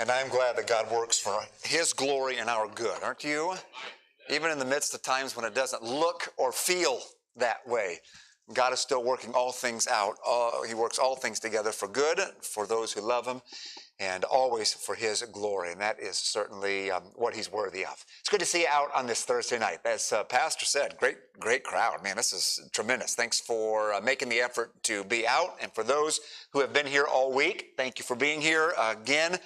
And I'm glad that God works for His glory and our good, aren't you? Even in the midst of times when it doesn't look or feel that way, God is still working all things out. Uh, he works all things together for good for those who love Him and always for His glory. And that is certainly um, what He's worthy of. It's good to see you out on this Thursday night. As uh, Pastor said, great, great crowd. Man, this is tremendous. Thanks for uh, making the effort to be out. And for those who have been here all week, thank you for being here again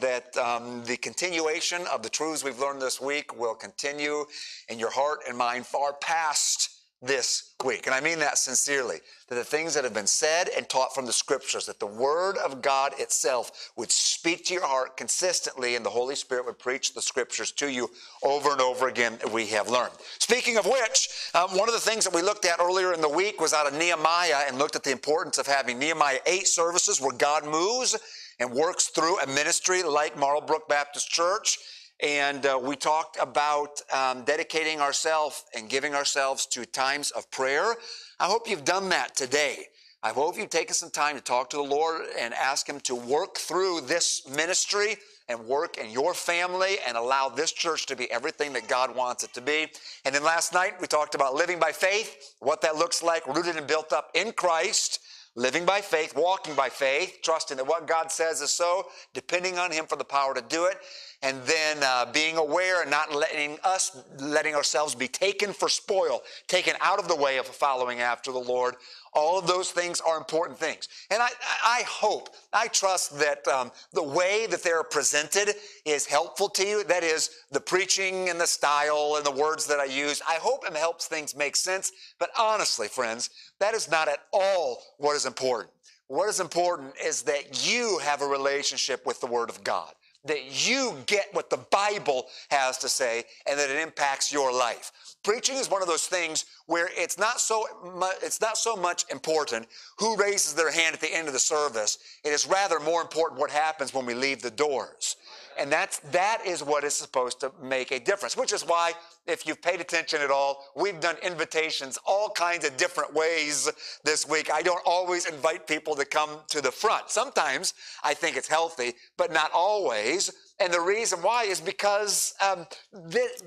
that um, the continuation of the truths we've learned this week will continue in your heart and mind far past this week. And I mean that sincerely. That the things that have been said and taught from the scriptures, that the word of God itself would speak to your heart consistently and the Holy Spirit would preach the scriptures to you over and over again we have learned. Speaking of which, um, one of the things that we looked at earlier in the week was out of Nehemiah and looked at the importance of having Nehemiah 8 services where God moves and works through a ministry like Marlbrook Baptist Church. And uh, we talked about um, dedicating ourselves and giving ourselves to times of prayer. I hope you've done that today. I hope you've taken some time to talk to the Lord and ask Him to work through this ministry and work in your family and allow this church to be everything that God wants it to be. And then last night we talked about living by faith, what that looks like, rooted and built up in Christ living by faith, walking by faith, trusting that what God says is so, depending on Him for the power to do it, and then uh, being aware and not letting us, letting ourselves be taken for spoil, taken out of the way of following after the Lord. All of those things are important things. And I, I hope, I trust that um, the way that they're presented is helpful to you. That is, the preaching and the style and the words that I use. I hope it helps things make sense. But honestly, friends, that is not at all what is important. What is important is that you have a relationship with the Word of God that you get what the Bible has to say and that it impacts your life. Preaching is one of those things where it's not so mu- it's not so much important who raises their hand at the end of the service. It is rather more important what happens when we leave the doors. And that's, that is what is supposed to make a difference, which is why, if you've paid attention at all, we've done invitations all kinds of different ways this week. I don't always invite people to come to the front. Sometimes I think it's healthy, but not always. And the reason why is because um, this,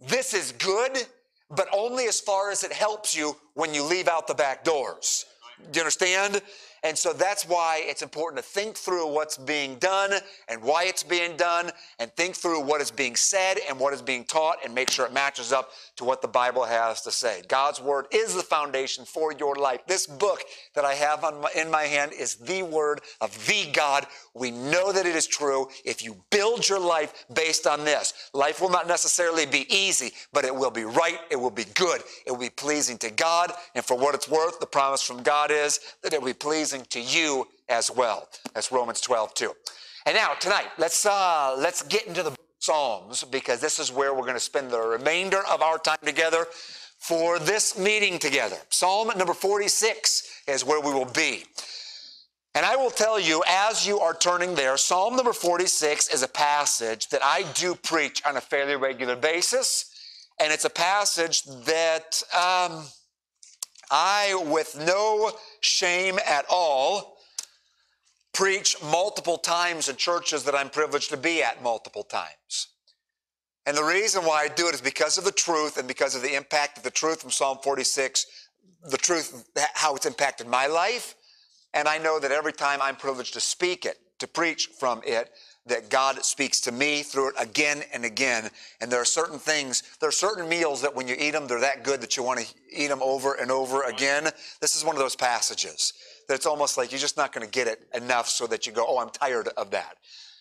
this is good, but only as far as it helps you when you leave out the back doors. Do you understand? And so that's why it's important to think through what's being done and why it's being done and think through what is being said and what is being taught and make sure it matches up to what the Bible has to say. God's Word is the foundation for your life. This book that I have my, in my hand is the Word of the God. We know that it is true. If you build your life based on this, life will not necessarily be easy, but it will be right. It will be good. It will be pleasing to God. And for what it's worth, the promise from God is that it will be pleasing pleasing to you as well. That's Romans 12, 2. And now, tonight, let's, uh, let's get into the Psalms because this is where we're going to spend the remainder of our time together for this meeting together. Psalm number 46 is where we will be. And I will tell you, as you are turning there, Psalm number 46 is a passage that I do preach on a fairly regular basis. And it's a passage that um, I, with no shame at all, preach multiple times in churches that I'm privileged to be at multiple times. And the reason why I do it is because of the truth and because of the impact of the truth from Psalm 46, the truth, how it's impacted my life. And I know that every time I'm privileged to speak it, to preach from it, that God speaks to me through it again and again. And there are certain things, there are certain meals that when you eat them, they're that good that you want to eat them over and over again. This is one of those passages that it's almost like you're just not going to get it enough so that you go, oh, I'm tired of that.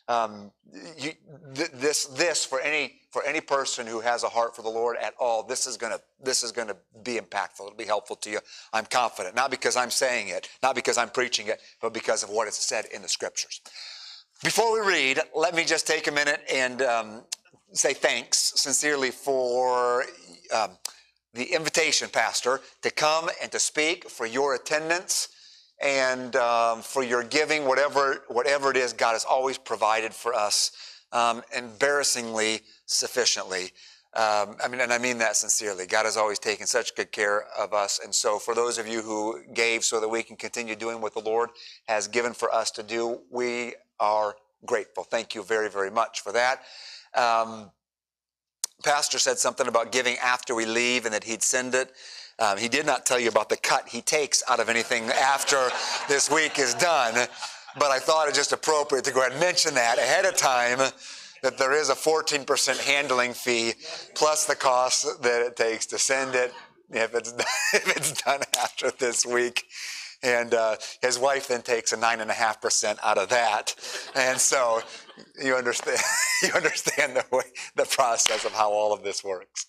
Um, you, th- this, this for any for any person who has a heart for the Lord at all, this is gonna this is gonna be impactful. It'll be helpful to you. I'm confident, not because I'm saying it, not because I'm preaching it, but because of what is said in the Scriptures. Before we read, let me just take a minute and um, say thanks sincerely for um, the invitation, Pastor, to come and to speak, for your attendance, and um, for your giving, whatever, whatever it is, God has always provided for us, um, embarrassingly sufficiently. Um, I mean, and I mean that sincerely. God has always taken such good care of us. And so, for those of you who gave so that we can continue doing what the Lord has given for us to do, we are grateful. Thank you very, very much for that. Um, Pastor said something about giving after we leave and that he'd send it. Um, he did not tell you about the cut he takes out of anything after this week is done, but I thought it just appropriate to go ahead and mention that ahead of time that there is a 14% handling fee plus the cost that it takes to send it if it's, if it's done after this week. And uh, his wife then takes a nine and a half percent out of that, and so you understand you understand the way the process of how all of this works.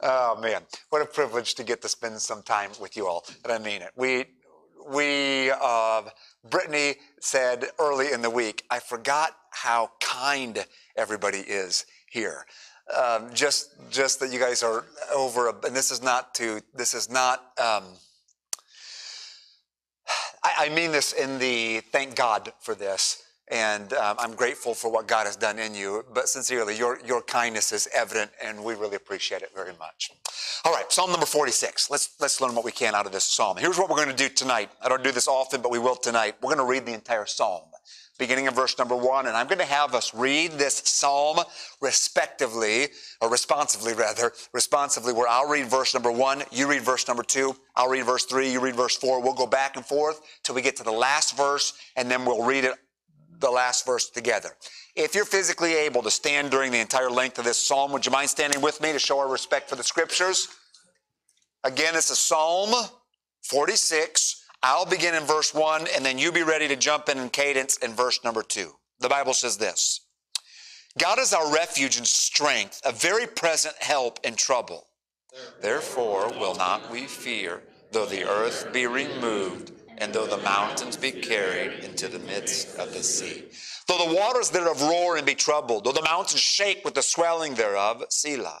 Oh man, what a privilege to get to spend some time with you all. And I mean it. We we uh, Brittany said early in the week, I forgot how kind everybody is here. Um, just just that you guys are over, and this is not to this is not. Um, I, I mean this in the thank God for this. And um, I'm grateful for what God has done in you. But sincerely, your, your kindness is evident, and we really appreciate it very much. All right, Psalm number 46. Let's, let's learn what we can out of this psalm. Here's what we're going to do tonight. I don't do this often, but we will tonight. We're going to read the entire psalm beginning in verse number one. And I'm going to have us read this psalm respectively, or responsively rather, responsively, where I'll read verse number one, you read verse number two, I'll read verse three, you read verse four. We'll go back and forth till we get to the last verse, and then we'll read it, the last verse together. If you're physically able to stand during the entire length of this psalm, would you mind standing with me to show our respect for the scriptures? Again, it's a Psalm 46 I'll begin in verse 1, and then you be ready to jump in in cadence in verse number 2. The Bible says this God is our refuge and strength, a very present help in trouble. Therefore will not we fear, though the earth be removed, and though the mountains be carried into the midst of the sea. Though the waters thereof roar and be troubled, though the mountains shake with the swelling thereof, Selah.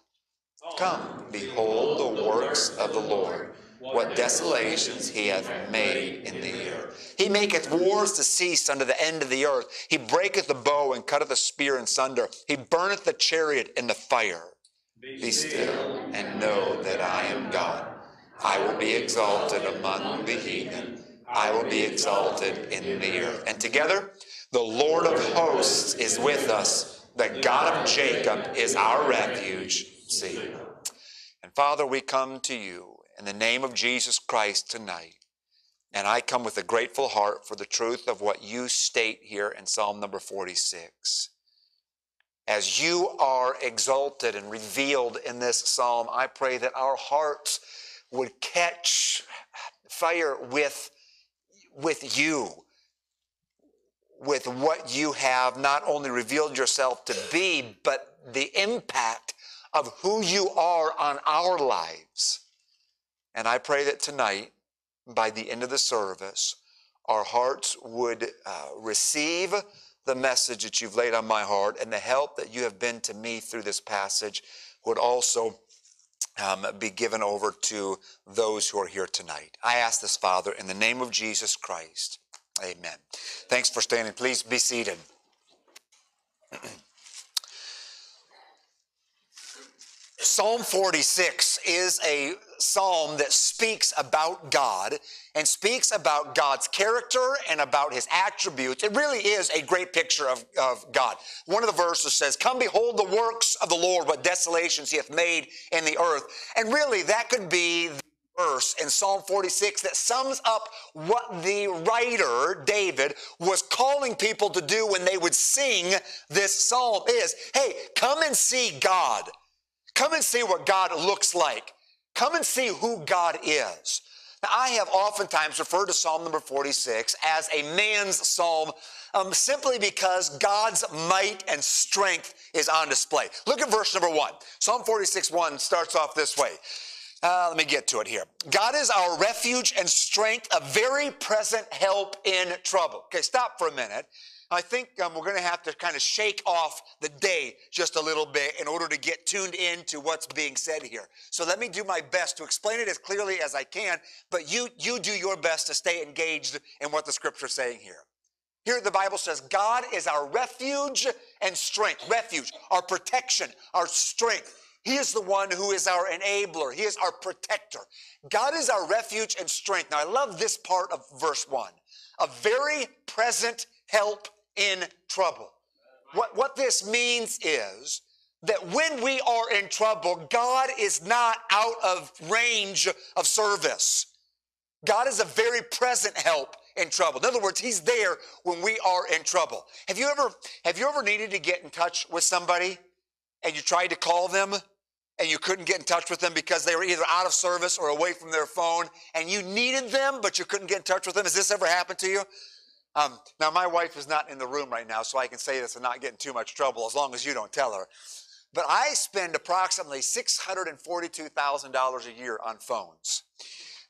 Come, behold the works of the Lord, what desolations he hath made in the earth. He maketh wars to cease under the end of the earth. He breaketh the bow and cutteth the spear in sunder. He burneth the chariot in the fire. Be still and know that I am God. I will be exalted among the heathen. I will be exalted in the earth. And together, the Lord of hosts is with us. The God of Jacob is our refuge And Father, we come to you in the name of Jesus Christ tonight. And I come with a grateful heart for the truth of what you state here in Psalm number 46. As you are exalted and revealed in this psalm, I pray that our hearts would catch fire with, with you, with what you have not only revealed yourself to be, but the impact of who you are on our lives. And I pray that tonight, by the end of the service, our hearts would uh, receive the message that you've laid on my heart and the help that you have been to me through this passage would also um, be given over to those who are here tonight. I ask this, Father, in the name of Jesus Christ. Amen. Thanks for standing. Please be seated. Psalm 46 is a psalm that speaks about God and speaks about God's character and about his attributes. It really is a great picture of, of God. One of the verses says, Come behold the works of the Lord, what desolations he hath made in the earth. And really, that could be the verse in Psalm 46 that sums up what the writer, David, was calling people to do when they would sing this psalm is, hey, come and see God. Come and see what God looks like. Come and see who God is. Now, I have oftentimes referred to Psalm number 46 as a man's psalm um, simply because God's might and strength is on display. Look at verse number one. Psalm 46 1 starts off this way. Uh, let me get to it here. God is our refuge and strength, a very present help in trouble. Okay, stop for a minute. I think um, we're going to have to kind of shake off the day just a little bit in order to get tuned into what's being said here. So let me do my best to explain it as clearly as I can, but you, you do your best to stay engaged in what the scripture is saying here. Here the Bible says, God is our refuge and strength. Refuge, our protection, our strength. He is the one who is our enabler. He is our protector. God is our refuge and strength. Now I love this part of verse one. A very present help in trouble. What, what this means is that when we are in trouble, God is not out of range of service. God is a very present help in trouble. In other words, He's there when we are in trouble. Have you ever, have you ever needed to get in touch with somebody and you tried to call them and you couldn't get in touch with them because they were either out of service or away from their phone and you needed them but you couldn't get in touch with them? Has this ever happened to you? Um, now, my wife is not in the room right now, so I can say this and not get in too much trouble as long as you don't tell her. But I spend approximately $642,000 a year on phones.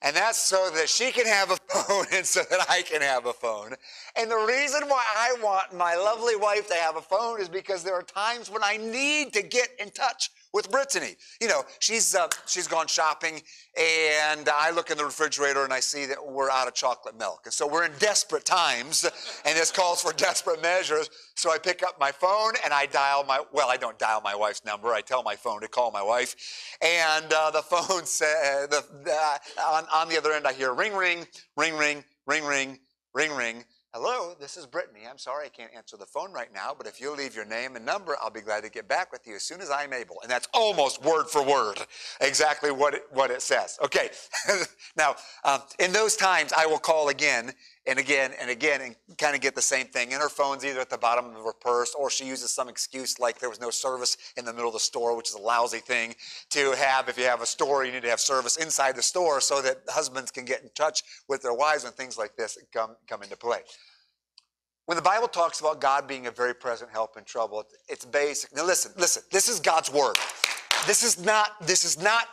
And that's so that she can have a phone and so that I can have a phone. And the reason why I want my lovely wife to have a phone is because there are times when I need to get in touch with Brittany. You know, she's uh, she's gone shopping, and I look in the refrigerator and I see that we're out of chocolate milk, and so we're in desperate times, and this calls for desperate measures. So I pick up my phone and I dial my well, I don't dial my wife's number. I tell my phone to call my wife, and uh, the phone says the, on on the other end I hear ring ring ring ring ring ring ring. Hello, this is Brittany. I'm sorry I can't answer the phone right now, but if you'll leave your name and number, I'll be glad to get back with you as soon as I'm able. And that's almost word for word exactly what it, what it says. Okay, now um, in those times, I will call again and again and again and kind of get the same thing. And her phone's either at the bottom of her purse or she uses some excuse like there was no service in the middle of the store, which is a lousy thing to have. If you have a store, you need to have service inside the store so that husbands can get in touch with their wives when things like this come, come into play. When the Bible talks about God being a very present help in trouble, it's basic. Now listen, listen, this is God's word. This is not, this is not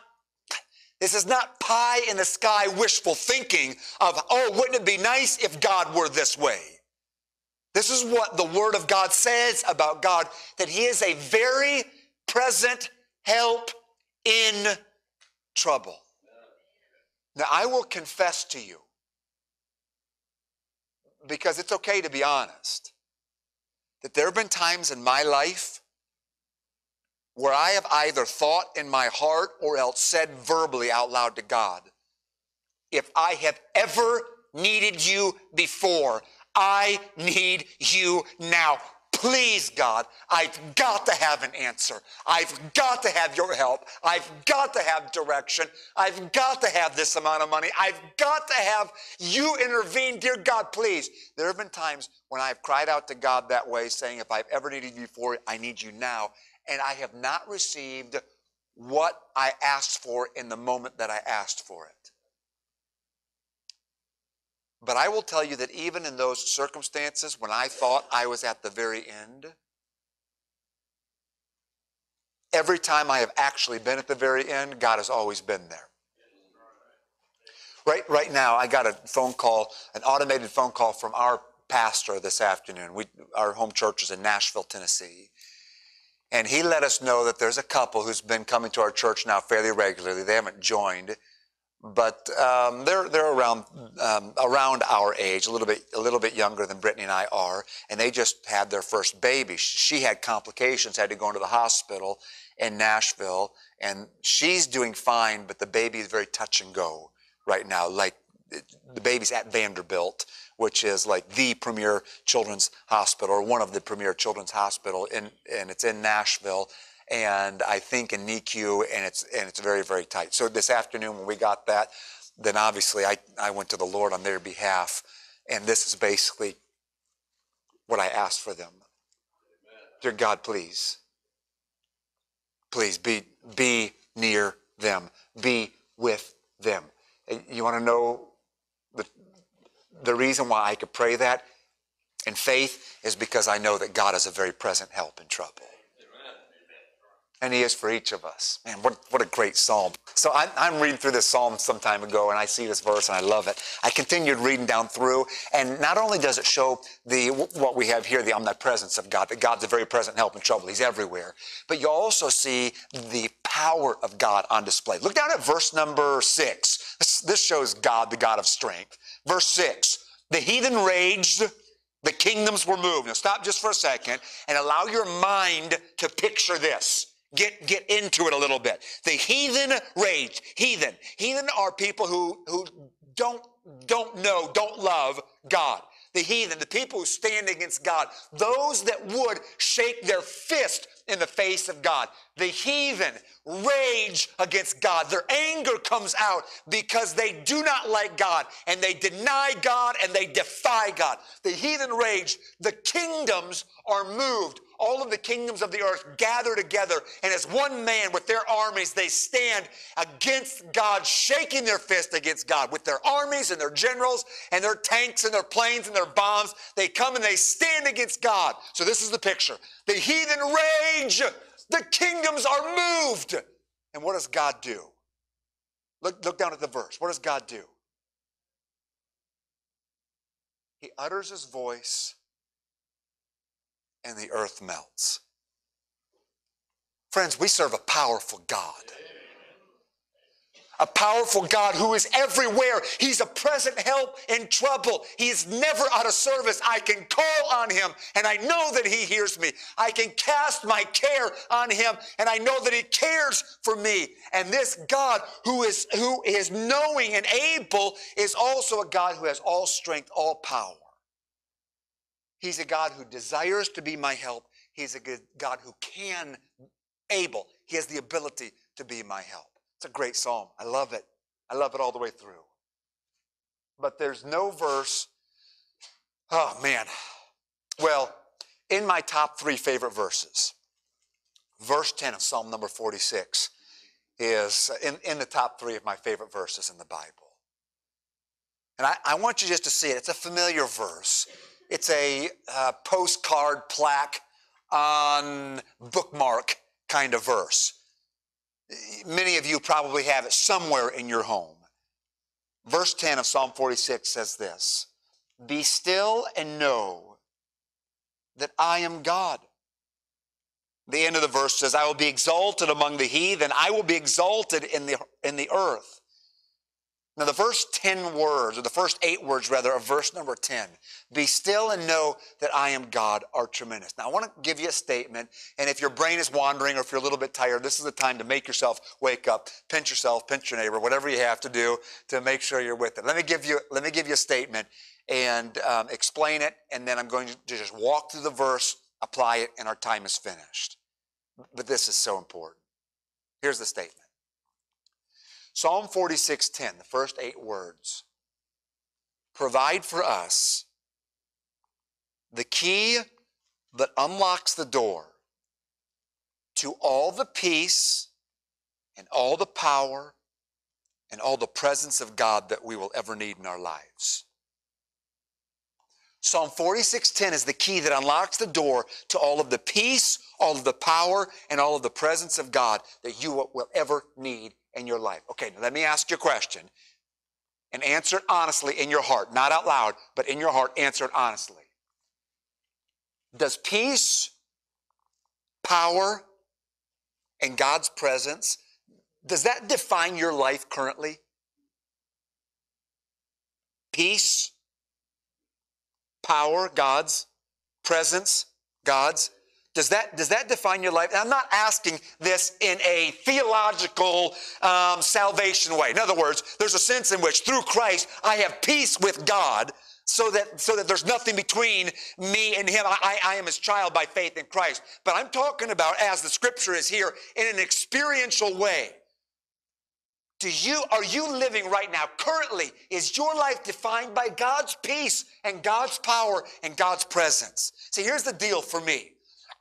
this is not pie in the sky wishful thinking of, oh, wouldn't it be nice if God were this way? This is what the Word of God says about God that He is a very present help in trouble. Now, I will confess to you, because it's okay to be honest, that there have been times in my life where I have either thought in my heart or else said verbally out loud to God, if I have ever needed you before, I need you now. Please, God, I've got to have an answer. I've got to have your help. I've got to have direction. I've got to have this amount of money. I've got to have you intervene. Dear God, please. There have been times when I've cried out to God that way, saying, If I've ever needed you before, I need you now and I have not received what I asked for in the moment that I asked for it. But I will tell you that even in those circumstances when I thought I was at the very end, every time I have actually been at the very end, God has always been there. Right, right now, I got a phone call, an automated phone call from our pastor this afternoon. We, our home church is in Nashville, Tennessee. And he let us know that there's a couple who's been coming to our church now fairly regularly. They haven't joined, but um, they're they're around um, around our age, a little bit a little bit younger than Brittany and I are, and they just had their first baby. She had complications, had to go into the hospital in Nashville, and she's doing fine, but the baby is very touch and go right now. Like the baby's at Vanderbilt, which is like the premier children's hospital or one of the premier children's hospital in, and it's in Nashville. And I think in NICU and it's, and it's very, very tight. So this afternoon when we got that, then obviously I, I went to the Lord on their behalf. And this is basically what I asked for them. Dear God, please, please be, be near them. Be with them. You want to know reason why I could pray that in faith is because I know that God is a very present help in trouble. and he is for each of us. Man, what, what a great psalm. So I'm, I'm, reading through this psalm some time ago and I see this verse and I love it. I continued reading down through and not only does it show the, what we have here, the omnipresence of God, that God's a very present help in trouble. He's everywhere. But you also see the power of God on display. Look down at verse number six. This, this shows God, the God of strength. Verse six, the heathen raged, the kingdoms were moved. Now stop just for a second and allow your mind to picture this. Get, get into it a little bit. The heathen raged. Heathen. Heathen are people who, who don't, don't know, don't love God. The heathen, the people who stand against God, those that would shake their fist in the face of God. The heathen rage against God. Their anger comes out because they do not like God and they deny God and they defy God. The heathen rage. The kingdoms are moved all of the kingdoms of the earth gather together, and as one man with their armies, they stand against God, shaking their fist against God with their armies and their generals and their tanks and their planes and their bombs. They come and they stand against God. So this is the picture. The heathen rage, the kingdoms are moved. And what does God do? Look, look down at the verse. What does God do? He utters his voice and the earth melts. Friends, we serve a powerful God. A powerful God who is everywhere. He's a present help in trouble. He is never out of service. I can call on him and I know that he hears me. I can cast my care on him and I know that he cares for me. And this God who is, who is knowing and able is also a God who has all strength, all power. He's a God who desires to be my help. He's a good God who can, able. He has the ability to be my help. It's a great psalm. I love it. I love it all the way through. But there's no verse. Oh, man. Well, in my top three favorite verses, verse 10 of Psalm number 46 is in, in the top three of my favorite verses in the Bible. And I, I want you just to see it. It's a familiar verse. It's a uh, postcard plaque on bookmark kind of verse. Many of you probably have it somewhere in your home. Verse 10 of Psalm 46 says this Be still and know that I am God. The end of the verse says, I will be exalted among the heathen, I will be exalted in the, in the earth. Now, the first 10 words, or the first eight words rather, of verse number 10, be still and know that I am God, are tremendous. Now, I want to give you a statement, and if your brain is wandering or if you're a little bit tired, this is the time to make yourself wake up, pinch yourself, pinch your neighbor, whatever you have to do to make sure you're with it. Let me give you, let me give you a statement and um, explain it, and then I'm going to just walk through the verse, apply it, and our time is finished. But this is so important. Here's the statement. Psalm 46:10, the first 8 words. Provide for us the key that unlocks the door to all the peace and all the power and all the presence of God that we will ever need in our lives. Psalm 46:10 is the key that unlocks the door to all of the peace, all of the power, and all of the presence of God that you will ever need in your life? Okay, now let me ask you a question and answer it honestly in your heart, not out loud, but in your heart, answer it honestly. Does peace, power, and God's presence, does that define your life currently? Peace, power, God's presence, God's does that, does that define your life? I'm not asking this in a theological um, salvation way. In other words, there's a sense in which through Christ I have peace with God so that, so that there's nothing between me and him. I, I am his child by faith in Christ. But I'm talking about, as the scripture is here, in an experiential way. Do you, are you living right now? Currently, is your life defined by God's peace and God's power and God's presence? See, here's the deal for me.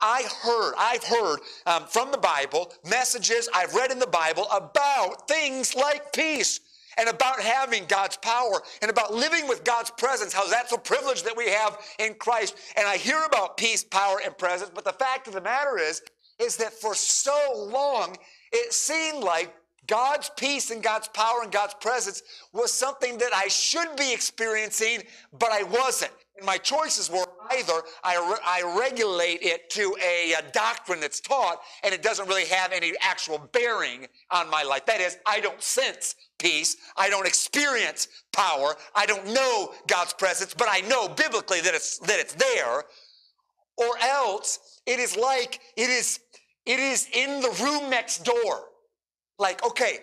I heard, I've heard um, from the Bible messages I've read in the Bible about things like peace and about having God's power and about living with God's presence, how that's a privilege that we have in Christ. And I hear about peace, power, and presence, but the fact of the matter is, is that for so long, it seemed like God's peace and God's power and God's presence was something that I should be experiencing, but I wasn't. And my choices were either I, re- I regulate it to a, a, doctrine that's taught and it doesn't really have any actual bearing on my life. That is, I don't sense peace. I don't experience power. I don't know God's presence, but I know biblically that it's, that it's there. Or else it is like it is, it is in the room next door. Like, okay,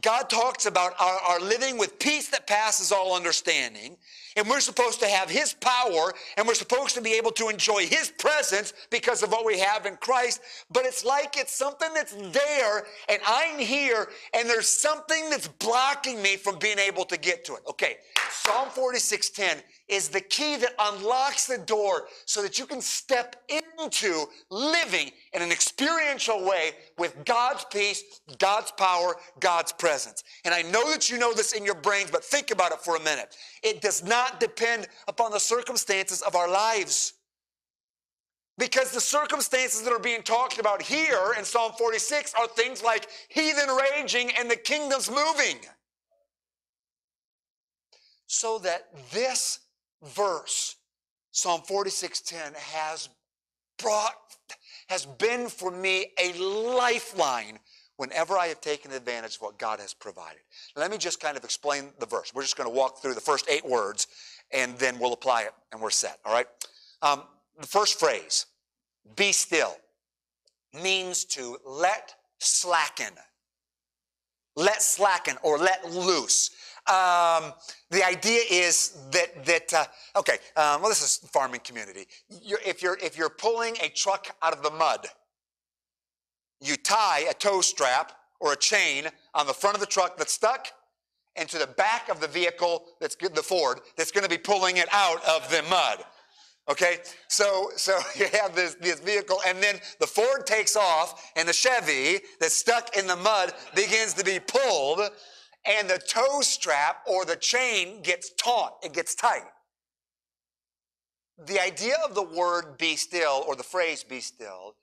God talks about our, our, living with peace that passes all understanding, and we're supposed to have His power, and we're supposed to be able to enjoy His presence because of what we have in Christ. But it's like it's something that's there, and I'm here, and there's something that's blocking me from being able to get to it. Okay, Psalm 46:10 is the key that unlocks the door so that you can step into living in an experiential way with God's peace, God's power, God's presence. And I know that you know this in your brains, but think about it for a minute. It does not depend upon the circumstances of our lives. Because the circumstances that are being talked about here in Psalm 46 are things like heathen raging and the kingdom's moving. So that this verse, Psalm 46:10, has brought, has been for me a lifeline whenever I have taken advantage of what God has provided. let me just kind of explain the verse. We're just going to walk through the first eight words and then we'll apply it and we're set, all right? Um, the first phrase, be still, means to let slacken. Let slacken or let loose. Um, the idea is that that uh, okay. Um, well, this is farming community. You're, if you're if you're pulling a truck out of the mud, you tie a tow strap or a chain on the front of the truck that's stuck, and to the back of the vehicle that's the Ford that's going to be pulling it out of the mud. Okay, so so you have this this vehicle, and then the Ford takes off, and the Chevy that's stuck in the mud begins to be pulled and the tow strap or the chain gets taut, it gets tight. The idea of the word be still or the phrase be still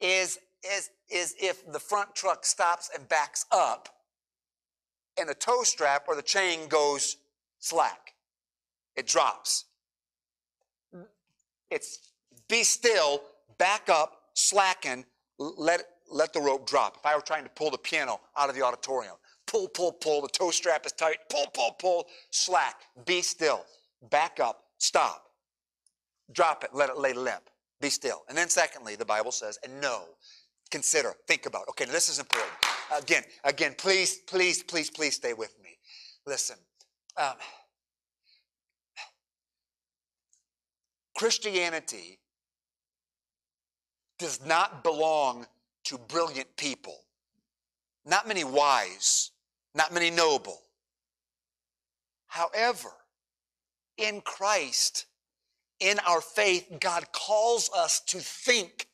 is, is, is if the front truck stops and backs up and the tow strap or the chain goes slack, it drops. It's be still, back up, slacken, let, let the rope drop. If I were trying to pull the piano out of the auditorium, pull, pull, pull. The tow strap is tight. Pull, pull, pull. Slack. Be still. Back up. Stop. Drop it. Let it lay limp. Be still. And then, secondly, the Bible says, and know, consider, think about. Okay, this is important. Again, again, please, please, please, please stay with me. Listen. Um, Christianity does not belong to brilliant people, not many wise, not many noble. However, in Christ, in our faith, God calls us to think,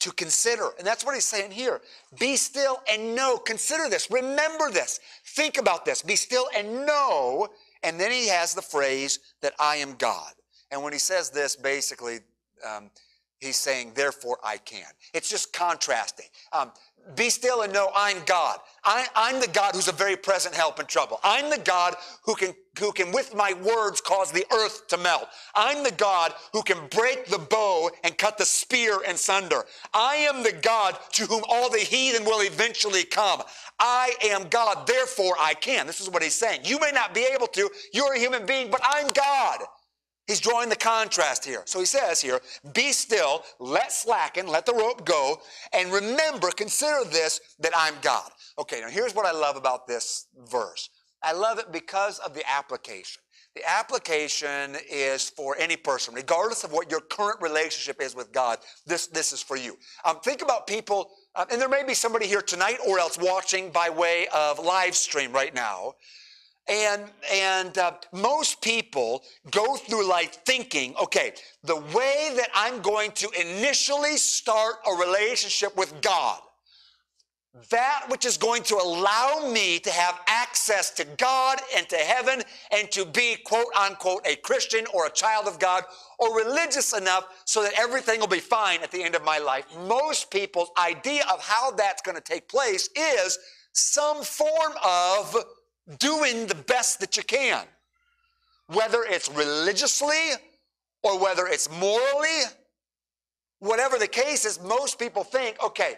to consider. And that's what he's saying here. Be still and know. Consider this. Remember this. Think about this. Be still and know. And then he has the phrase that I am God. And when he says this, basically, um, he's saying, therefore I can. It's just contrasting. Um, be still and know I'm God. I, am the God who's a very present help in trouble. I'm the God who can, who can, with my words, cause the earth to melt. I'm the God who can break the bow and cut the spear in sunder. I am the God to whom all the heathen will eventually come. I am God, therefore I can. This is what he's saying. You may not be able to, you're a human being, but I'm God. He's drawing the contrast here. So he says here, be still, let slacken, let the rope go, and remember, consider this, that I'm God. Okay, now here's what I love about this verse. I love it because of the application. The application is for any person, regardless of what your current relationship is with God. This, this is for you. Um, think about people, um, and there may be somebody here tonight or else watching by way of live stream right now and, and uh, most people go through life thinking, okay, the way that I'm going to initially start a relationship with God, that which is going to allow me to have access to God and to heaven and to be quote unquote a Christian or a child of God or religious enough so that everything will be fine at the end of my life. Most people's idea of how that's going to take place is some form of doing the best that you can. Whether it's religiously or whether it's morally, whatever the case is, most people think, okay,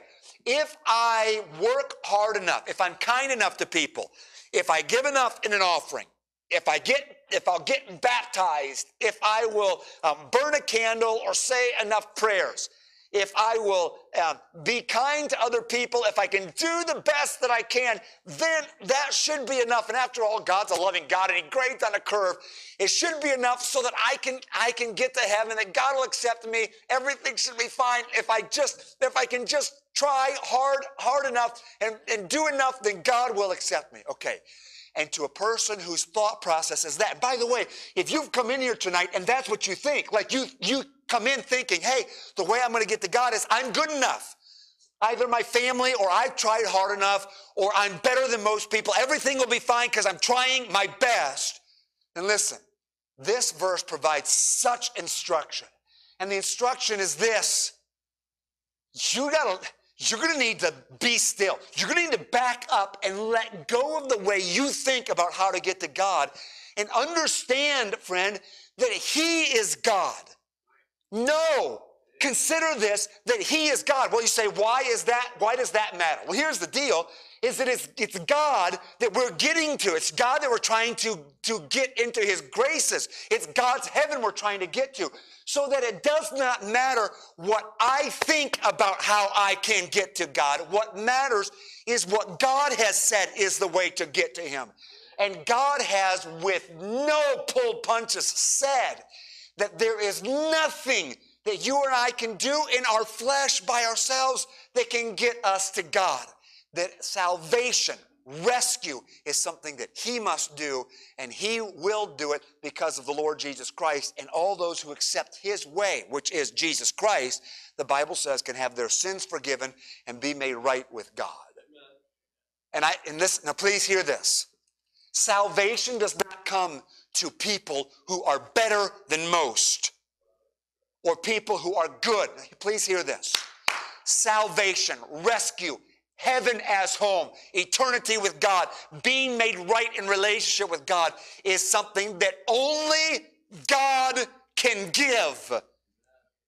if I work hard enough, if I'm kind enough to people, if I give enough in an offering, if I get, if I'll get baptized, if I will um, burn a candle or say enough prayers, if I will uh, be kind to other people, if I can do the best that I can, then that should be enough. And after all, God's a loving God and He grades on a curve. It should be enough so that I can I can get to heaven, that God will accept me. Everything should be fine. If I just if I can just try hard, hard enough and, and do enough, then God will accept me. Okay. And to a person whose thought process is that, by the way, if you've come in here tonight and that's what you think, like you, you come in thinking, hey, the way I'm going to get to God is I'm good enough. Either my family or I've tried hard enough or I'm better than most people. Everything will be fine because I'm trying my best. And listen, this verse provides such instruction. And the instruction is this. You gotta, you're gonna need to be still. You're gonna need to back up and let go of the way you think about how to get to God and understand, friend, that He is God. No. Consider this that He is God. Well, you say, why is that? Why does that matter? Well, here's the deal is that it's, it's God that we're getting to. It's God that we're trying to, to get into His graces. It's God's heaven we're trying to get to. So that it does not matter what I think about how I can get to God. What matters is what God has said is the way to get to Him. And God has, with no pull punches, said that there is nothing that you and I can do in our flesh by ourselves that can get us to God. That salvation, rescue is something that He must do, and He will do it because of the Lord Jesus Christ. And all those who accept His way, which is Jesus Christ, the Bible says can have their sins forgiven and be made right with God. And I and this now please hear this. Salvation does not come to people who are better than most or people who are good. Please hear this. Salvation, rescue, heaven as home, eternity with God, being made right in relationship with God is something that only God can give.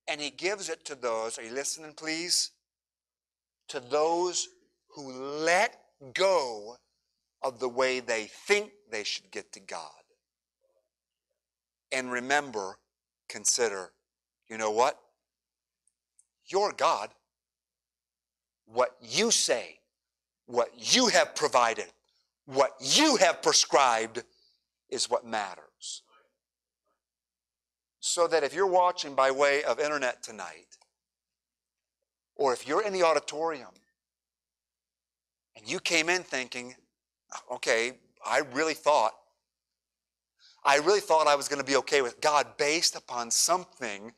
And He gives it to those, are you listening, please? To those who let go of the way they think they should get to God. And remember, consider, you know what? You're God. What you say, what you have provided, what you have prescribed is what matters. So that if you're watching by way of internet tonight, or if you're in the auditorium and you came in thinking, okay, I really thought I really thought I was going to be okay with God based upon something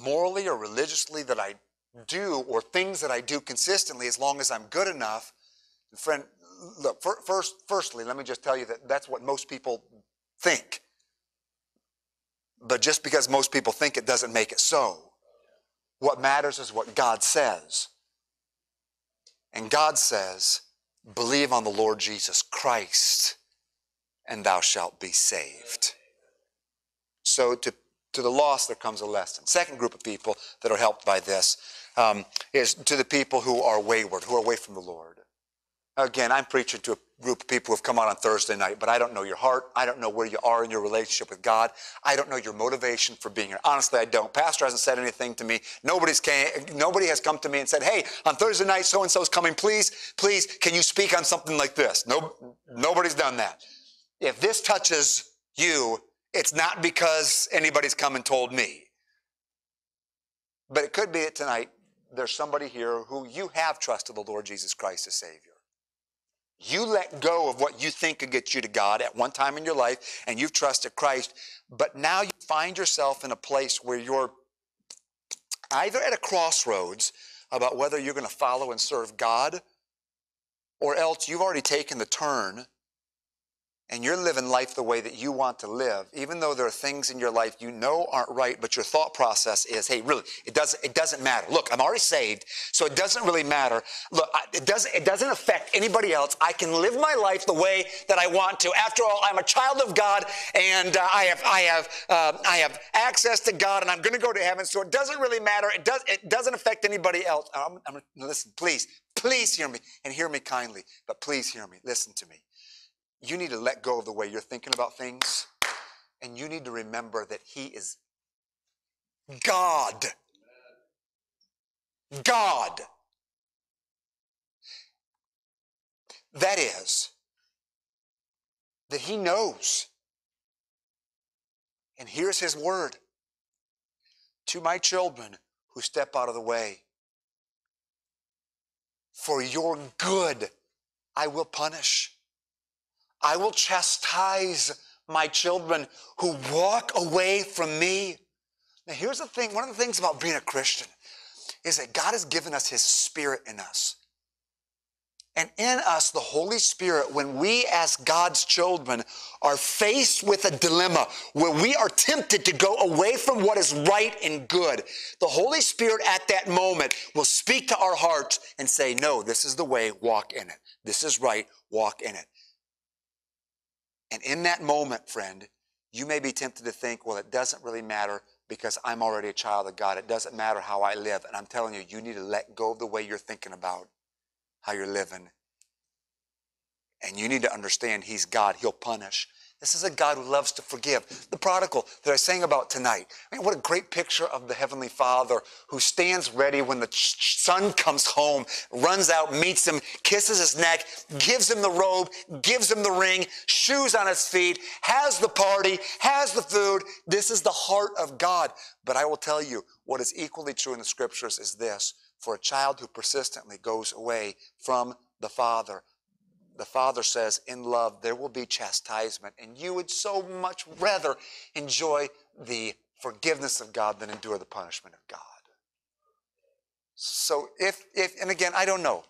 morally or religiously that I do or things that I do consistently as long as I'm good enough. Friend, look, first, firstly, let me just tell you that that's what most people think. But just because most people think it doesn't make it so. What matters is what God says. And God says, believe on the Lord Jesus Christ and thou shalt be saved. So to, to the lost, there comes a lesson. Second group of people that are helped by this um, is to the people who are wayward, who are away from the Lord. Again, I'm preaching to a group of people who have come out on Thursday night, but I don't know your heart. I don't know where you are in your relationship with God. I don't know your motivation for being here. Honestly, I don't. Pastor hasn't said anything to me. Nobody's came, nobody has come to me and said, hey, on Thursday night, so-and-so is coming. Please, please, can you speak on something like this? No, nobody's done that. If this touches you, it's not because anybody's come and told me. But it could be that tonight there's somebody here who you have trusted the Lord Jesus Christ as Savior. You let go of what you think could get you to God at one time in your life, and you've trusted Christ, but now you find yourself in a place where you're either at a crossroads about whether you're going to follow and serve God or else you've already taken the turn and you're living life the way that you want to live, even though there are things in your life you know aren't right, but your thought process is, hey, really, it doesn't, it doesn't matter. Look, I'm already saved, so it doesn't really matter. Look, it doesn't, it doesn't affect anybody else. I can live my life the way that I want to. After all, I'm a child of God, and uh, I have, I have, uh, I have access to God, and I'm going to go to heaven. So it doesn't really matter. It does, it doesn't affect anybody else. I'm, I'm, listen, please, please hear me, and hear me kindly. But please hear me. Listen to me you need to let go of the way you're thinking about things. And you need to remember that He is God. God. That is, that He knows. And here's His word to my children who step out of the way. For your good, I will punish. I will chastise my children who walk away from me. Now, here's the thing one of the things about being a Christian is that God has given us His Spirit in us. And in us, the Holy Spirit, when we as God's children are faced with a dilemma where we are tempted to go away from what is right and good, the Holy Spirit at that moment will speak to our hearts and say, No, this is the way, walk in it. This is right, walk in it. And in that moment, friend, you may be tempted to think, well, it doesn't really matter because I'm already a child of God. It doesn't matter how I live. And I'm telling you, you need to let go of the way you're thinking about how you're living. And you need to understand He's God. He'll punish. This is a God who loves to forgive. The prodigal that I sang about tonight. I mean, what a great picture of the Heavenly Father who stands ready when the son comes home, runs out, meets him, kisses his neck, gives him the robe, gives him the ring, shoes on his feet, has the party, has the food. This is the heart of God. But I will tell you, what is equally true in the scriptures is this for a child who persistently goes away from the Father, the Father says, in love, there will be chastisement. And you would so much rather enjoy the forgiveness of God than endure the punishment of God. So if, if, and again, I don't know.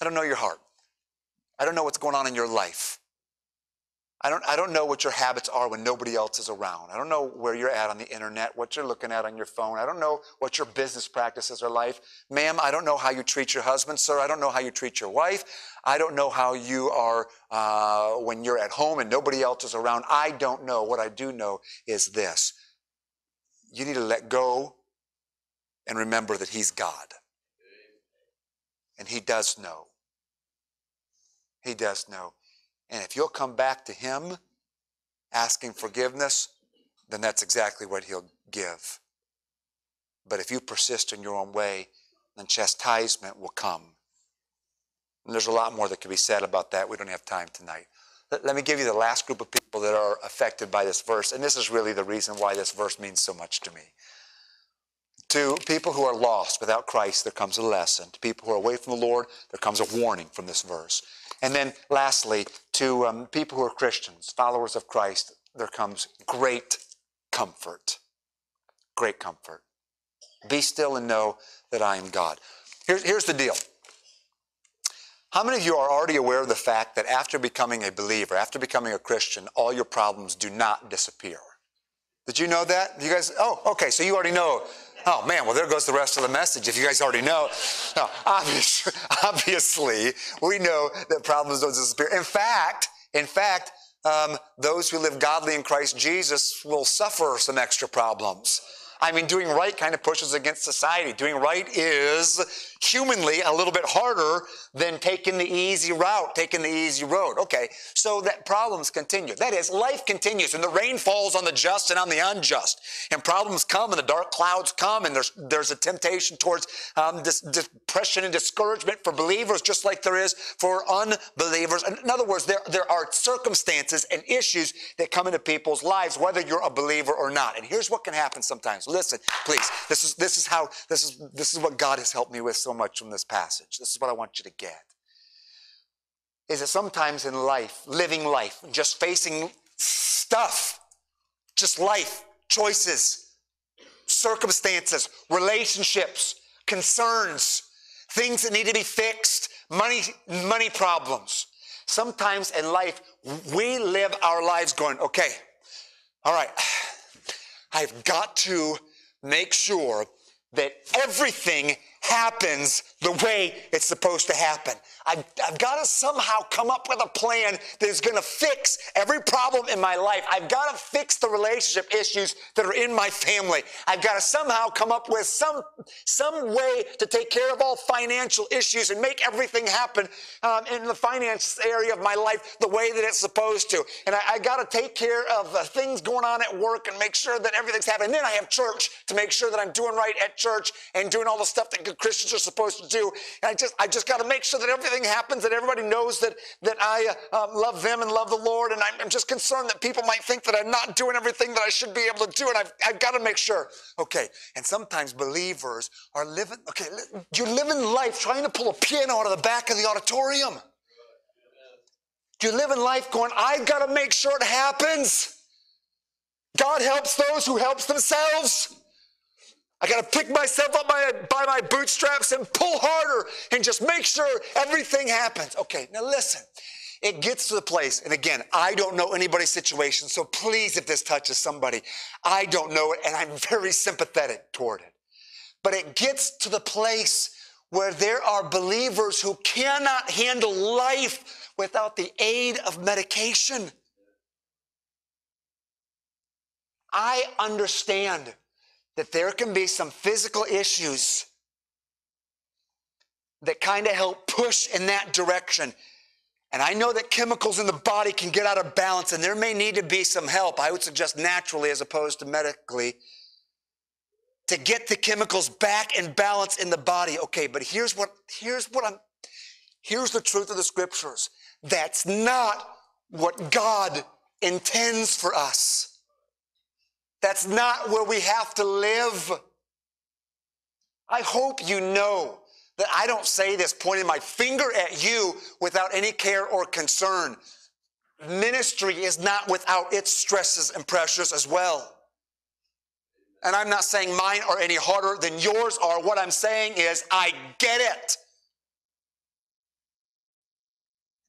I don't know your heart. I don't know what's going on in your life. I don't, I don't know what your habits are when nobody else is around. I don't know where you're at on the internet, what you're looking at on your phone. I don't know what your business practices are like. Ma'am, I don't know how you treat your husband. Sir, I don't know how you treat your wife. I don't know how you are uh, when you're at home and nobody else is around. I don't know. What I do know is this you need to let go and remember that He's God. And He does know. He does know. And if you'll come back to Him asking forgiveness, then that's exactly what He'll give. But if you persist in your own way, then chastisement will come. And there's a lot more that could be said about that. We don't have time tonight. Let, me give you the last group of people that are affected by this verse. And this is really the reason why this verse means so much to me. To people who are lost without Christ, there comes a lesson. To people who are away from the Lord, there comes a warning from this verse. And then lastly, to um, people who are Christians, followers of Christ, there comes great comfort. Great comfort. Be still and know that I am God. Here's, here's the deal. How many of you are already aware of the fact that after becoming a believer, after becoming a Christian, all your problems do not disappear? Did you know that? You guys, oh, okay, so you already know Oh man, well there goes the rest of the message. If you guys already know, no, obviously, obviously we know that problems don't disappear. In fact, in fact, um, those who live godly in Christ Jesus will suffer some extra problems. I mean, doing right kind of pushes against society. Doing right is humanly a little bit harder than taking the easy route, taking the easy road. Okay, so that problems continue. That is, life continues, and the rain falls on the just and on the unjust. And problems come, and the dark clouds come, and there's there's a temptation towards um, depression and discouragement for believers, just like there is for unbelievers. In other words, there there are circumstances and issues that come into people's lives, whether you're a believer or not. And here's what can happen sometimes. Listen, please. This is this is how this is this is what God has helped me with so much from this passage. This is what I want you to get. Is that sometimes in life, living life, just facing stuff, just life, choices, circumstances, relationships, concerns, things that need to be fixed, money, money problems. Sometimes in life, we live our lives going, okay, all right, I've got to make sure that everything happens the way it's supposed to happen. I've, I've got to somehow come up with a plan that is going to fix every problem in my life. I've got to fix the relationship issues that are in my family. I've got to somehow come up with some, some way to take care of all financial issues and make everything happen um, in the finance area of my life the way that it's supposed to. And I, I got to take care of things going on at work and make sure that everything's happening. And then I have church to make sure that I'm doing right at church and doing all the stuff that good Christians are supposed to do. And I just, I just got to make sure that everything happens, that everybody knows that, that I uh, um, love them and love the Lord. And I'm, I'm, just concerned that people might think that I'm not doing everything that I should be able to do. And I've, I've got to make sure. Okay. And sometimes believers are living, okay, you're living life trying to pull a piano out of the back of the auditorium. You're living life going, I've got to make sure it happens. God helps those who helps themselves. I got to pick myself up by, by my bootstraps and pull harder and just make sure everything happens. Okay, now listen. It gets to the place, and again, I don't know anybody's situation, so please, if this touches somebody, I don't know it, and I'm very sympathetic toward it. But it gets to the place where there are believers who cannot handle life without the aid of medication. I understand that there can be some physical issues that kind of help push in that direction. And I know that chemicals in the body can get out of balance, and there may need to be some help. I would suggest naturally as opposed to medically to get the chemicals back in balance in the body. Okay, but here's what here's what I'm here's the truth of the scriptures. That's not what God intends for us. That's not where we have to live. I hope you know that I don't say this pointing my finger at you without any care or concern. Ministry is not without its stresses and pressures as well. And I'm not saying mine are any harder than yours are. What I'm saying is, I get it.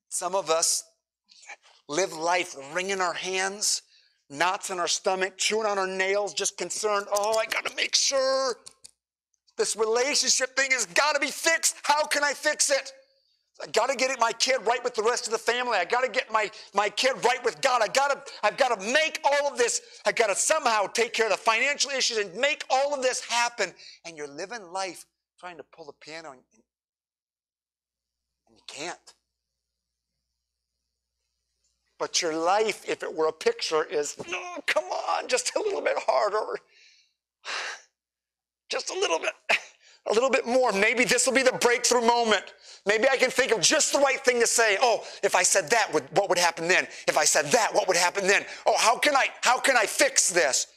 Some of us live life wringing our hands knots in our stomach, chewing on our nails, just concerned, oh, I got to make sure this relationship thing has got to be fixed. How can I fix it? I got to get my kid right with the rest of the family. I got to get my, my kid right with God. I got to, I've got to make all of this. I got to somehow take care of the financial issues and make all of this happen. And you're living life trying to pull the piano and, and you can't. But your life, if it were a picture, is, no, come on, just a little bit harder. Just a little bit, a little bit more. Maybe this will be the breakthrough moment. Maybe I can think of just the right thing to say. Oh, if I said that, what would happen then? If I said that, what would happen then? Oh, how can I, how can I fix this?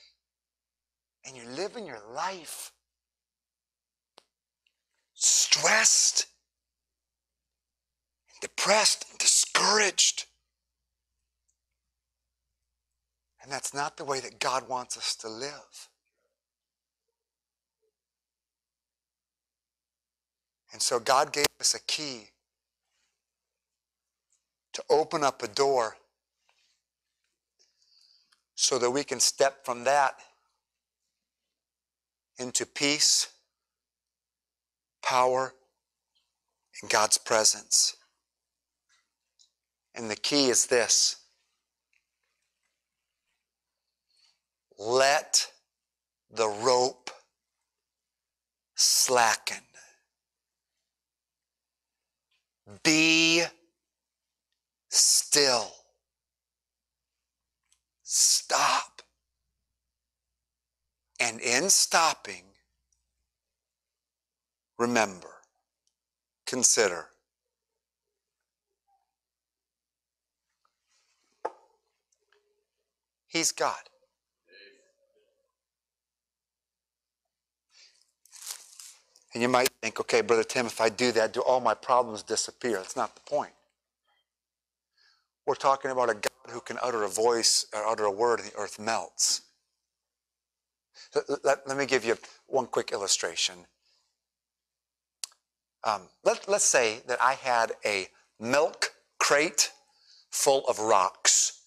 And you're living your life stressed, depressed, and discouraged. And that's not the way that God wants us to live. And so God gave us a key to open up a door so that we can step from that into peace, power, and God's presence. And the key is this let the rope slacken. Be still. Stop. And in stopping, remember, consider. He's God. And you might think, okay, Brother Tim, if I do that, do all my problems disappear? That's not the point. We're talking about a God who can utter a voice or utter a word and the earth melts. Let, let, me give you one quick illustration. um, let, let's say that I had a milk crate full of rocks.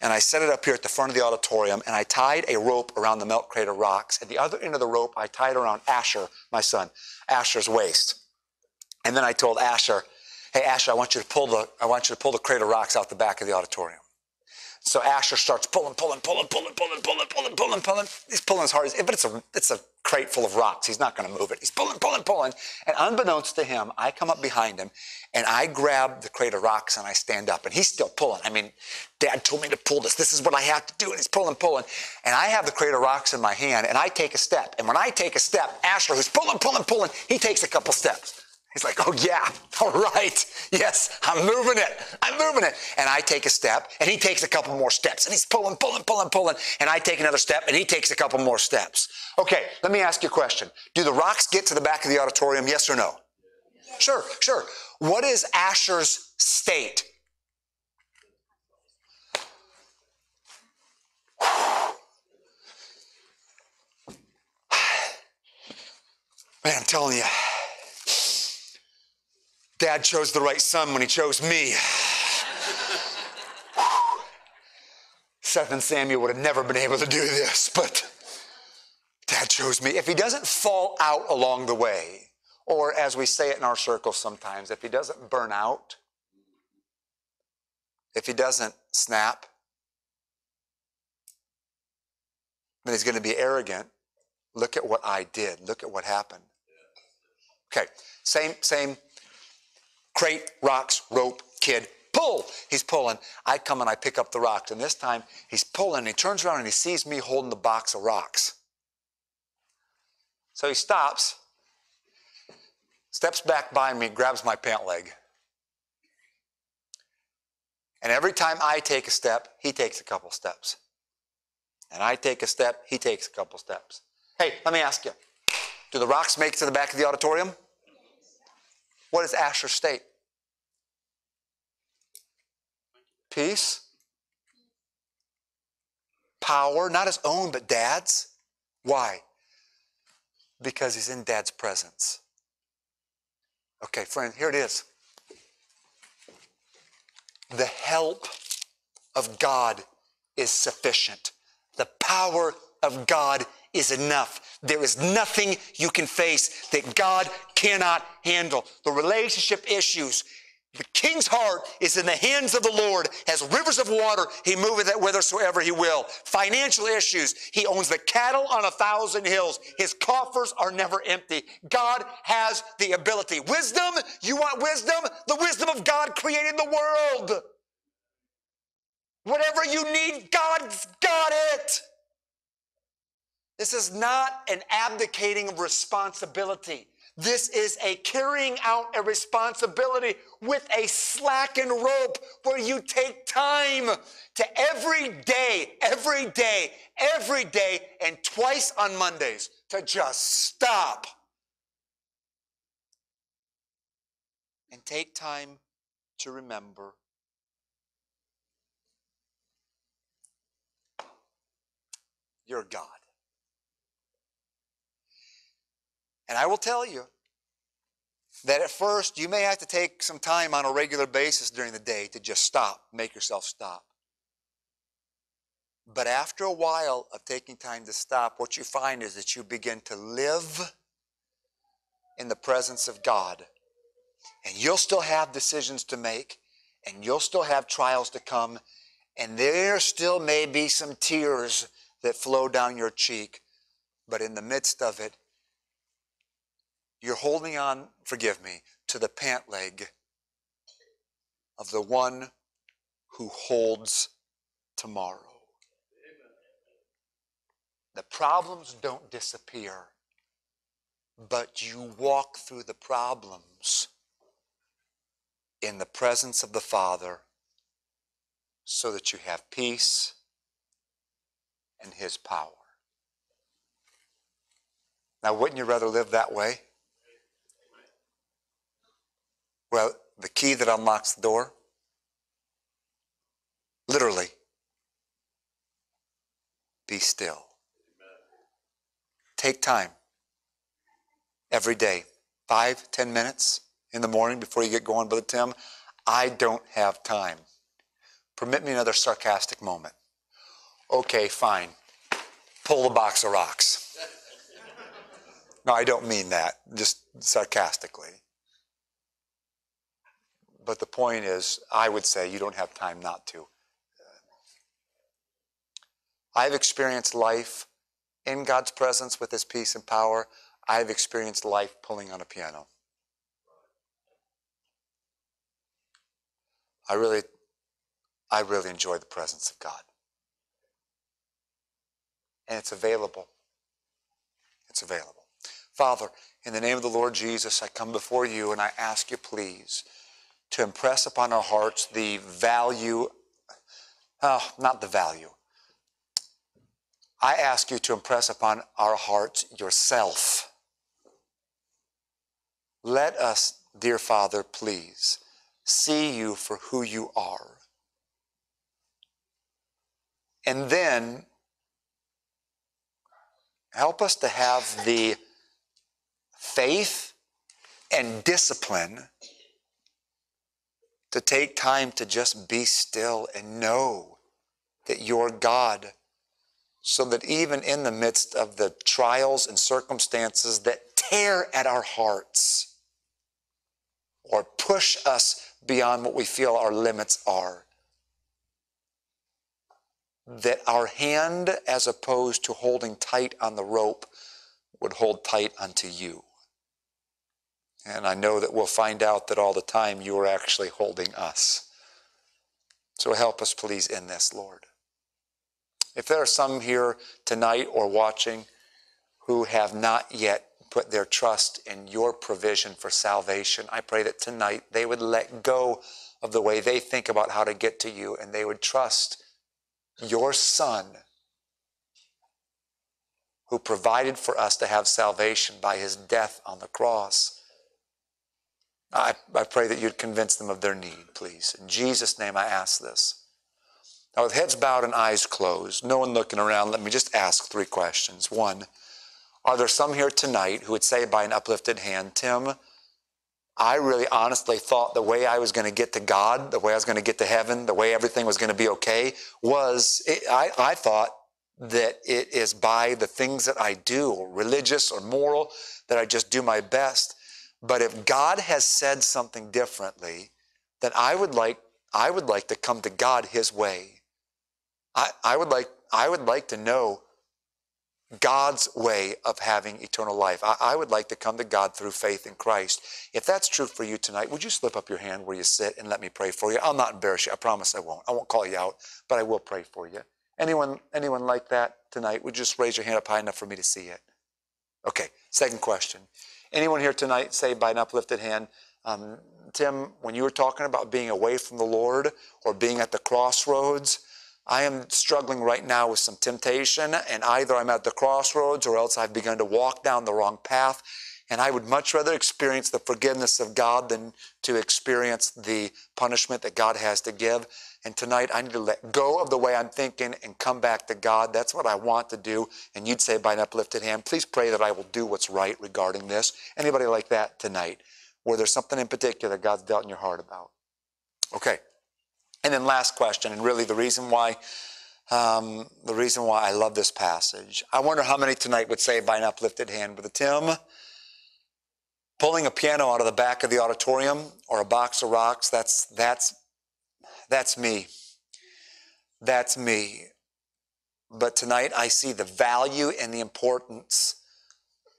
And I set it up here at the front of the auditorium, and I tied a rope around the melt crater rocks. At the other end of the rope, I tied around Asher, my son, Asher's waist. And then I told Asher, "Hey, Asher, I want you to pull the I want you to pull the crater rocks out the back of the auditorium." So Asher starts pulling, pulling, pulling, pulling, pulling, pulling, pulling, pulling, pulling. He's pulling as hard as, but it's a, it's a crate full of rocks. He's not going to move it. He's pulling, pulling, pulling. And unbeknownst to him, I come up behind him and I grab the crate of rocks and I stand up and he's still pulling. I mean, dad told me to pull this. This is what I have to do. And he's pulling, pulling. And I have the crate of rocks in my hand and I take a step. And when I take a step, Asher, who's pulling, pulling, pulling, he takes a couple steps. He's like, oh yeah, all right. Yes, I'm moving it. I'm moving it. And I take a step and he takes a couple more steps and he's pulling, pulling, pulling, pulling. And I take another step and he takes a couple more steps. Okay, let me ask you a question. Do the rocks get to the back of the auditorium? Yes or no? Sure, sure. What is Asher's state? Man, I'm telling you. Dad chose the right son when he chose me. Seth and Samuel would have never been able to do this, but Dad chose me. If he doesn't fall out along the way, or as we say it in our circles sometimes, if he doesn't burn out, if he doesn't snap, then he's going to be arrogant. Look at what I did. Look at what happened. Okay, same, same crate, rocks, rope, kid, pull. He's pulling. I come and I pick up the rocks. And this time he's pulling. And he turns around and he sees me holding the box of rocks. So he stops, steps back by me, grabs my pant leg. And every time I take a step, he takes a couple steps. And I take a step, he takes a couple steps. Hey, let me ask you do the rocks make it to the back of the auditorium? What is Asher's state? Peace, power, not his own, but dad's. Why? Because he's in dad's presence. Okay, friend, here it is. The help of God is sufficient. The power of God is enough. There is nothing you can face that God cannot handle. The relationship issues, the king's heart is in the hands of the Lord, has rivers of water, he moveth it whithersoever he will. Financial issues, he owns the cattle on a thousand hills. His coffers are never empty. God has the ability. Wisdom, you want wisdom? The wisdom of God created the world. Whatever you need, God's got it. This is not an abdicating of responsibility. This is a carrying out a responsibility with a slackened rope where you take time to every day, every day, every day, and twice on Mondays to just stop and take time to remember your God. And I will tell you that at first you may have to take some time on a regular basis during the day to just stop, make yourself stop. But after a while of taking time to stop, what you find is that you begin to live in the presence of God. And you'll still have decisions to make, and you'll still have trials to come, and there still may be some tears that flow down your cheek. But in the midst of it, you're holding on, forgive me, to the pant leg of the one who holds tomorrow. The problems don't disappear, but you walk through the problems in the presence of the Father so that you have peace and His power. Now, wouldn't you rather live that way? Well, the key that unlocks the door, literally, be still. Take time every day five, ten minutes in the morning before you get going, Brother Tim? I don't have time. Permit me another sarcastic moment. Okay, fine. Pull the box of rocks. No, I don't mean that, just sarcastically. But the point is, I would say you don't have time not to. I've experienced life in God's presence with His peace and power. I've experienced life pulling on a piano. I really, I really enjoy the presence of God. And it's available. It's available. Father, in the name of the Lord Jesus, I come before you and I ask you, please, to impress upon our hearts the value, oh, not the value. I ask you to impress upon our hearts yourself. Let us, dear Father, please, see you for who you are. And then help us to have the faith and discipline to take time to just be still and know that you're God. So that even in the midst of the trials and circumstances that tear at our hearts or push us beyond what we feel our limits are, that our hand, as opposed to holding tight on the rope, would hold tight unto you. And I know that we'll find out that all the time you are actually holding us. So help us, please, in this, Lord. If there are some here tonight or watching who have not yet put their trust in your provision for salvation, I pray that tonight they would let go of the way they think about how to get to you and they would trust your Son who provided for us to have salvation by his death on the cross I, I pray that you'd convince them of their need, please. In Jesus' name, I ask this. Now, with heads bowed and eyes closed, no one looking around, let me just ask three questions. One, are there some here tonight who would say by an uplifted hand, Tim, I really honestly thought the way I was going to get to God, the way I was going to get to heaven, the way everything was going to be okay was, it, I, I thought that it is by the things that I do, religious or moral, that I just do my best. But if God has said something differently, then I would like, I would like to come to God His way. I, I, would like, I would like to know God's way of having eternal life. I, I would like to come to God through faith in Christ. If that's true for you tonight, would you slip up your hand where you sit and let me pray for you? I'll not embarrass you. I promise I won't. I won't call you out, but I will pray for you. Anyone, anyone like that tonight? Would you just raise your hand up high enough for me to see it? Okay, second question. Anyone here tonight say by an uplifted hand, um, Tim, when you were talking about being away from the Lord or being at the crossroads, I am struggling right now with some temptation, and either I'm at the crossroads or else I've begun to walk down the wrong path. And I would much rather experience the forgiveness of God than to experience the punishment that God has to give. And tonight I need to let go of the way I'm thinking and come back to God. That's what I want to do. And you'd say by an uplifted hand, please pray that I will do what's right regarding this. Anybody like that tonight? Where there's something in particular God's dealt in your heart about? Okay. And then last question, and really the reason why um, the reason why I love this passage. I wonder how many tonight would say by an uplifted hand, Brother Tim, pulling a piano out of the back of the auditorium or a box of rocks, that's, that's that's me. That's me. But tonight I see the value and the importance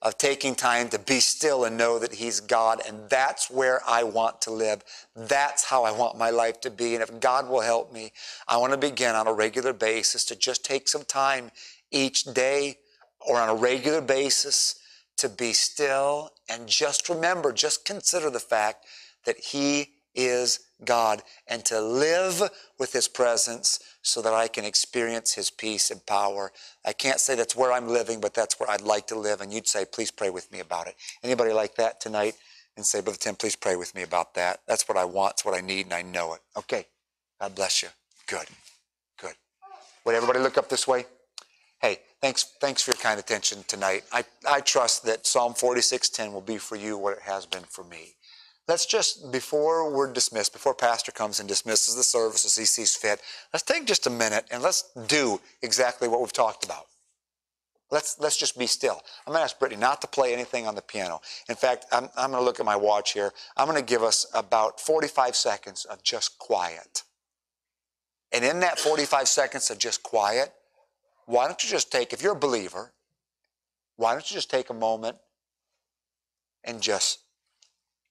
of taking time to be still and know that He's God. And that's where I want to live. That's how I want my life to be. And if God will help me, I want to begin on a regular basis to just take some time each day or on a regular basis to be still and just remember, just consider the fact that He is God and to live with His presence so that I can experience His peace and power. I can't say that's where I'm living, but that's where I'd like to live. And you'd say, please pray with me about it. Anybody like that tonight? And say, Brother Tim, please pray with me about that. That's what I want. It's what I need, and I know it. Okay. God bless you. Good. Good. Would everybody look up this way? Hey, Thanks, thanks for your kind attention tonight. I, I trust that Psalm 46:10 will be for you what it has been for me. Let's just, before we're dismissed, before Pastor comes and dismisses the service as he sees fit, let's take just a minute and let's do exactly what we've talked about. Let's, let's just be still. I'm going to ask Brittany not to play anything on the piano. In fact, I'm, I'm going to look at my watch here. I'm going to give us about 45 seconds of just quiet. And in that 45 seconds of just quiet, why don't you just take, if you're a believer, why don't you just take a moment and just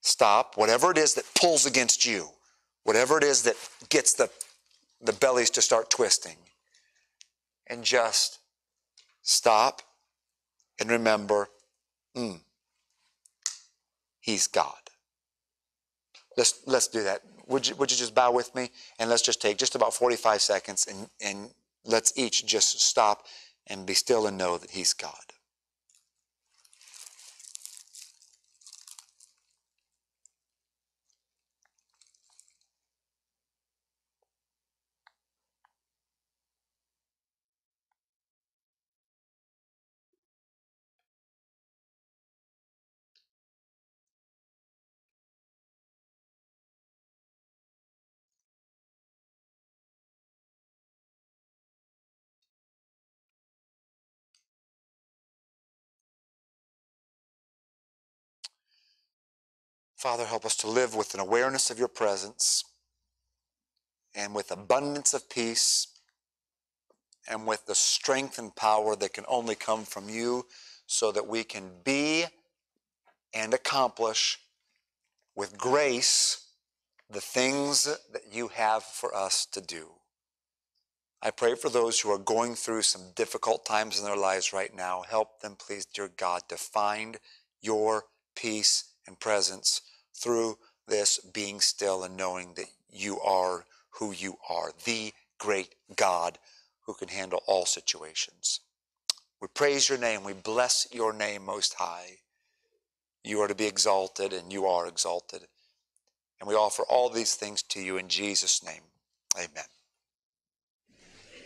stop, whatever it is that pulls against you, whatever it is that gets the, the bellies to start twisting, and just Stop and remember, mm, He's God. Let's, let's do that. Would you, would you just bow with me? And let's just take just about 45 seconds and, and let's each just stop and be still and know that He's God. Father, help us to live with an awareness of your presence and with abundance of peace and with the strength and power that can only come from you so that we can be and accomplish with grace the things that you have for us to do. I pray for those who are going through some difficult times in their lives right now. Help them, please, dear God, to find your peace and presence through this being still and knowing that you are who you are, the great God who can handle all situations. We praise your name. We bless your name most high. You are to be exalted and you are exalted. And we offer all these things to you in Jesus' name. Amen.